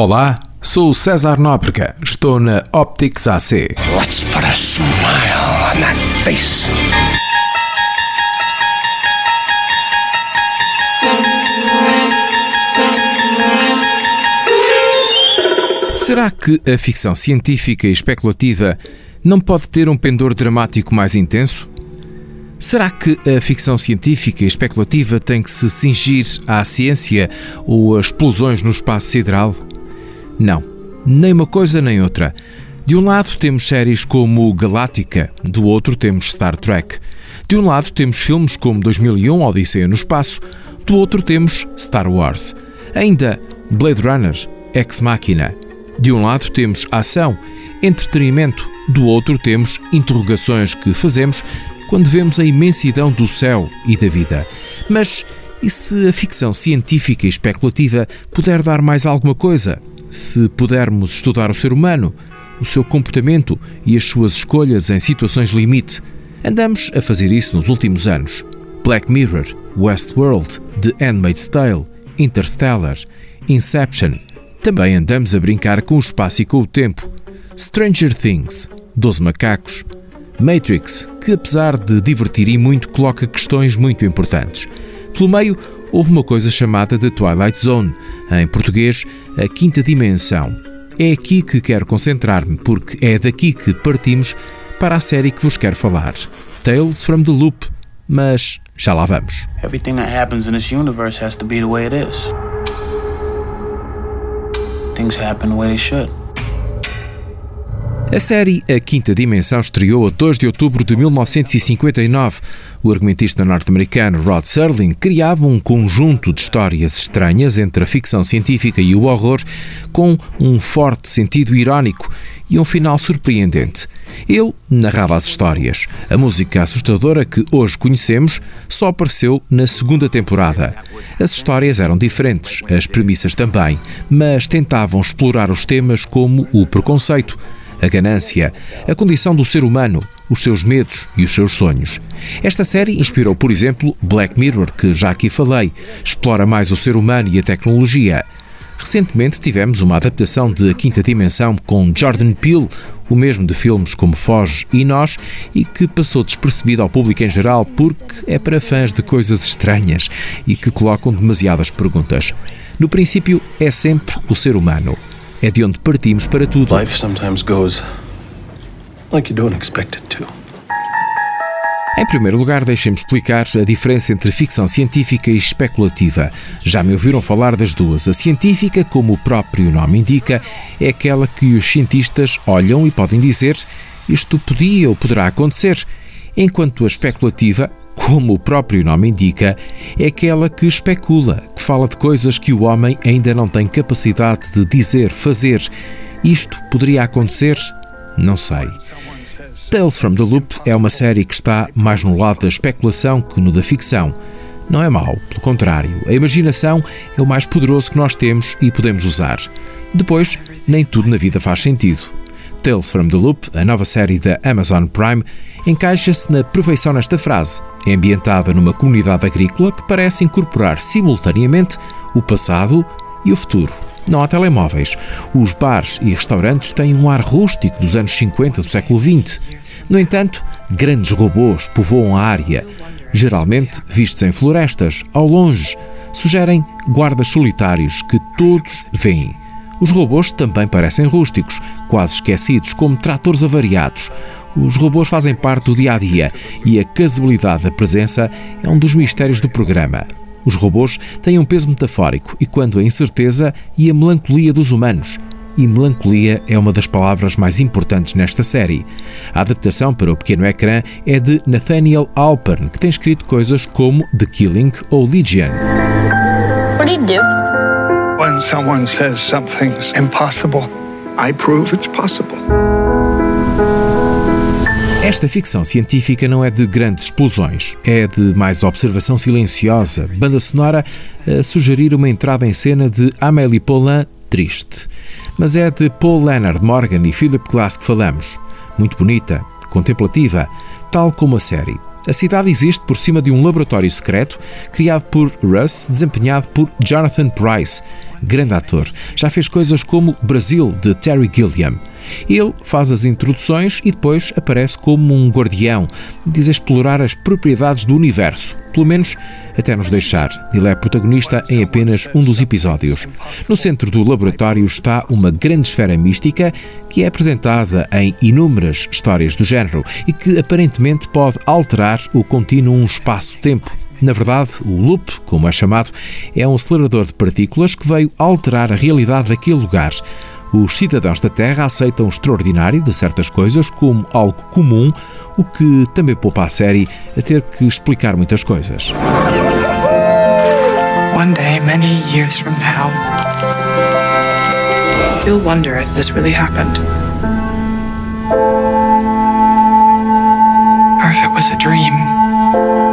Olá, sou o César Nóbrega, estou na Optics AC. Let's put a smile on that face. Será que a ficção científica e especulativa não pode ter um pendor dramático mais intenso? Será que a ficção científica e especulativa tem que se cingir à ciência ou a explosões no espaço sideral? Não, nem uma coisa nem outra. De um lado temos séries como Galáctica, do outro temos Star Trek. De um lado temos filmes como 2001 Odisseia no Espaço, do outro temos Star Wars. Ainda Blade Runner, Ex Machina. De um lado temos ação, entretenimento, do outro temos interrogações que fazemos quando vemos a imensidão do céu e da vida. Mas e se a ficção científica e especulativa puder dar mais alguma coisa? Se pudermos estudar o ser humano, o seu comportamento e as suas escolhas em situações limite? Andamos a fazer isso nos últimos anos. Black Mirror, Westworld, The Handmaid's Tale, Interstellar, Inception, também andamos a brincar com o espaço e com o tempo. Stranger Things, Doze Macacos, Matrix, que apesar de divertir e muito, coloca questões muito importantes. Pelo meio, houve uma coisa chamada de Twilight Zone, em português, a quinta dimensão. É aqui que quero concentrar-me, porque é daqui que partimos para a série que vos quero falar. Tales from the Loop, mas já lá vamos. Everything that happens in this universe has to be the way it is things happen the way they should. A série A Quinta Dimensão estreou a 2 de outubro de 1959. O argumentista norte-americano Rod Serling criava um conjunto de histórias estranhas entre a ficção científica e o horror, com um forte sentido irónico e um final surpreendente. Ele narrava as histórias. A música assustadora que hoje conhecemos só apareceu na segunda temporada. As histórias eram diferentes, as premissas também, mas tentavam explorar os temas como o preconceito a ganância, a condição do ser humano, os seus medos e os seus sonhos. Esta série inspirou, por exemplo, Black Mirror, que já aqui falei, explora mais o ser humano e a tecnologia. Recentemente tivemos uma adaptação de A Quinta Dimensão com Jordan Peele, o mesmo de filmes como Foge e Nós, e que passou despercebido ao público em geral porque é para fãs de coisas estranhas e que colocam demasiadas perguntas. No princípio, é sempre o ser humano é de onde partimos para tudo. Life sometimes goes like you don't expect it to. Em primeiro lugar, deixem-me explicar a diferença entre ficção científica e especulativa. Já me ouviram falar das duas. A científica, como o próprio nome indica, é aquela que os cientistas olham e podem dizer isto podia ou poderá acontecer, enquanto a especulativa como o próprio nome indica, é aquela que especula, fala de coisas que o homem ainda não tem capacidade de dizer, fazer. Isto poderia acontecer? Não sei. Tales from the Loop é uma série que está mais no lado da especulação que no da ficção. Não é mau, pelo contrário, a imaginação é o mais poderoso que nós temos e podemos usar. Depois, nem tudo na vida faz sentido. Tales from the Loop, a nova série da Amazon Prime, encaixa-se na perfeição nesta frase. É ambientada numa comunidade agrícola que parece incorporar simultaneamente o passado e o futuro. Não há telemóveis. Os bares e restaurantes têm um ar rústico dos anos 50 do século XX. No entanto, grandes robôs povoam a área, geralmente vistos em florestas, ao longe, sugerem guardas solitários que todos veem. Os robôs também parecem rústicos, quase esquecidos, como tratores avariados. Os robôs fazem parte do dia a dia e a casualidade da presença é um dos mistérios do programa. Os robôs têm um peso metafórico e quando a incerteza e a melancolia dos humanos. E melancolia é uma das palavras mais importantes nesta série. A adaptação para o pequeno ecrã é de Nathaniel Alpern, que tem escrito coisas como The Killing ou Legion. What do you do? When someone says something's impossible, I prove it's possible. Esta ficção científica não é de grandes explosões, é de mais observação silenciosa, banda sonora a sugerir uma entrada em cena de Amélie Poulain triste. Mas é de Paul Leonard Morgan e Philip Glass que falamos. Muito bonita, contemplativa, tal como a série. A cidade existe por cima de um laboratório secreto criado por Russ, desempenhado por Jonathan Price, grande ator. Já fez coisas como Brasil, de Terry Gilliam. Ele faz as introduções e depois aparece como um guardião, diz explorar as propriedades do universo, pelo menos até nos deixar. Ele é protagonista em apenas um dos episódios. No centro do laboratório está uma grande esfera mística que é apresentada em inúmeras histórias do género e que aparentemente pode alterar o contínuo espaço-tempo. Na verdade, o loop, como é chamado, é um acelerador de partículas que veio alterar a realidade daquele lugar. Os cidadãos da Terra aceitam o extraordinário de certas coisas como algo comum, o que também poupa a série a ter que explicar muitas coisas. One day, many years from now, you'll wonder if this really happened. Or if it was a dream.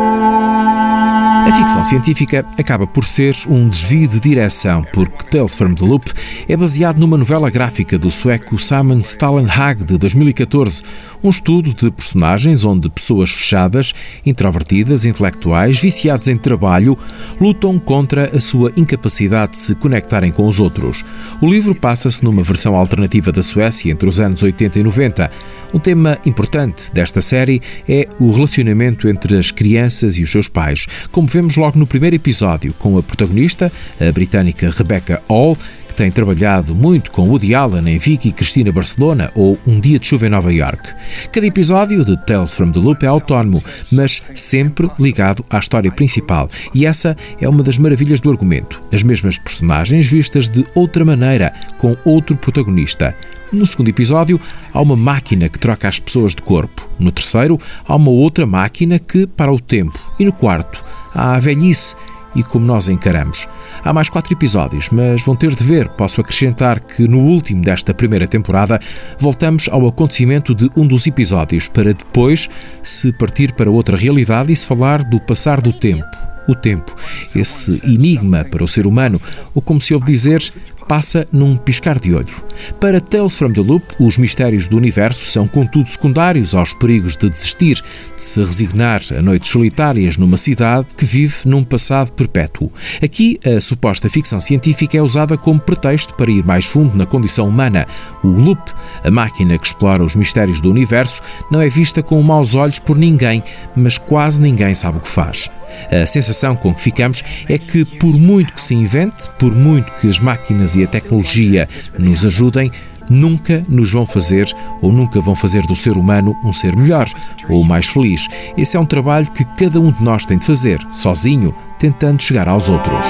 A ficção científica acaba por ser um desvio de direção, porque Tales from the Loop é baseado numa novela gráfica do sueco Simon Stallenhag de 2014, um estudo de personagens onde pessoas fechadas, introvertidas, intelectuais, viciados em trabalho, lutam contra a sua incapacidade de se conectarem com os outros. O livro passa-se numa versão alternativa da Suécia entre os anos 80 e 90. Um tema importante desta série é o relacionamento entre as crianças e os seus pais, como vemos logo no primeiro episódio, com a protagonista, a britânica Rebecca Hall, que tem trabalhado muito com Woody Allen em Vicky Cristina Barcelona ou Um Dia de Chuva em Nova York. Cada episódio de Tales from the Loop é autónomo, mas sempre ligado à história principal. E essa é uma das maravilhas do argumento. As mesmas personagens vistas de outra maneira, com outro protagonista. No segundo episódio, há uma máquina que troca as pessoas de corpo. No terceiro, há uma outra máquina que para o tempo. E no quarto, à velhice e como nós encaramos. Há mais quatro episódios, mas vão ter de ver. Posso acrescentar que no último desta primeira temporada voltamos ao acontecimento de um dos episódios, para depois se partir para outra realidade e se falar do passar do tempo. O tempo, esse enigma para o ser humano, ou como se ouve dizer, passa num piscar de olho. Para Tales from the Loop, os mistérios do universo são, contudo, secundários aos perigos de desistir, de se resignar a noites solitárias numa cidade que vive num passado perpétuo. Aqui, a suposta ficção científica é usada como pretexto para ir mais fundo na condição humana. O Loop, a máquina que explora os mistérios do universo, não é vista com maus olhos por ninguém, mas quase ninguém sabe o que faz. A sensação com que ficamos é que, por muito que se invente, por muito que as máquinas e a tecnologia nos ajudem, nunca nos vão fazer ou nunca vão fazer do ser humano um ser melhor ou mais feliz. Esse é um trabalho que cada um de nós tem de fazer, sozinho, tentando chegar aos outros.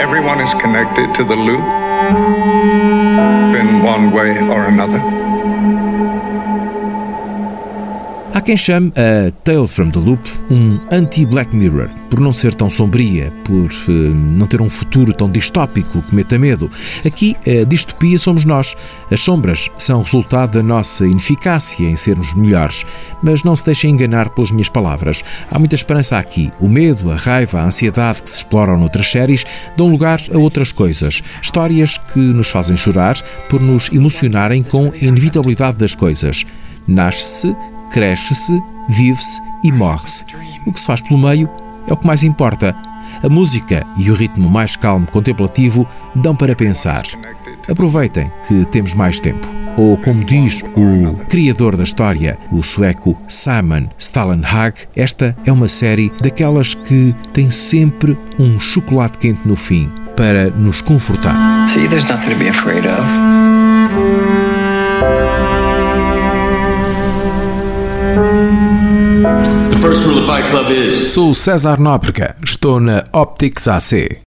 Everyone is connected to the loop in one way or another. Há quem chame a Tales from the Loop um anti-Black Mirror, por não ser tão sombria, por uh, não ter um futuro tão distópico que meta medo. Aqui, a distopia somos nós. As sombras são resultado da nossa ineficácia em sermos melhores. Mas não se deixem enganar pelas minhas palavras. Há muita esperança aqui. O medo, a raiva, a ansiedade que se exploram noutras séries dão lugar a outras coisas. Histórias que nos fazem chorar por nos emocionarem com a inevitabilidade das coisas. Nasce-se cresce-se, vive-se e morre-se. O que se faz pelo meio é o que mais importa. A música e o ritmo mais calmo contemplativo dão para pensar. Aproveitem que temos mais tempo. Ou, como diz o criador da história, o sueco Simon Stallenhag, esta é uma série daquelas que tem sempre um chocolate quente no fim para nos confortar. See, there's nothing to be afraid of. Sou César Nóbrega, estou na Optics AC.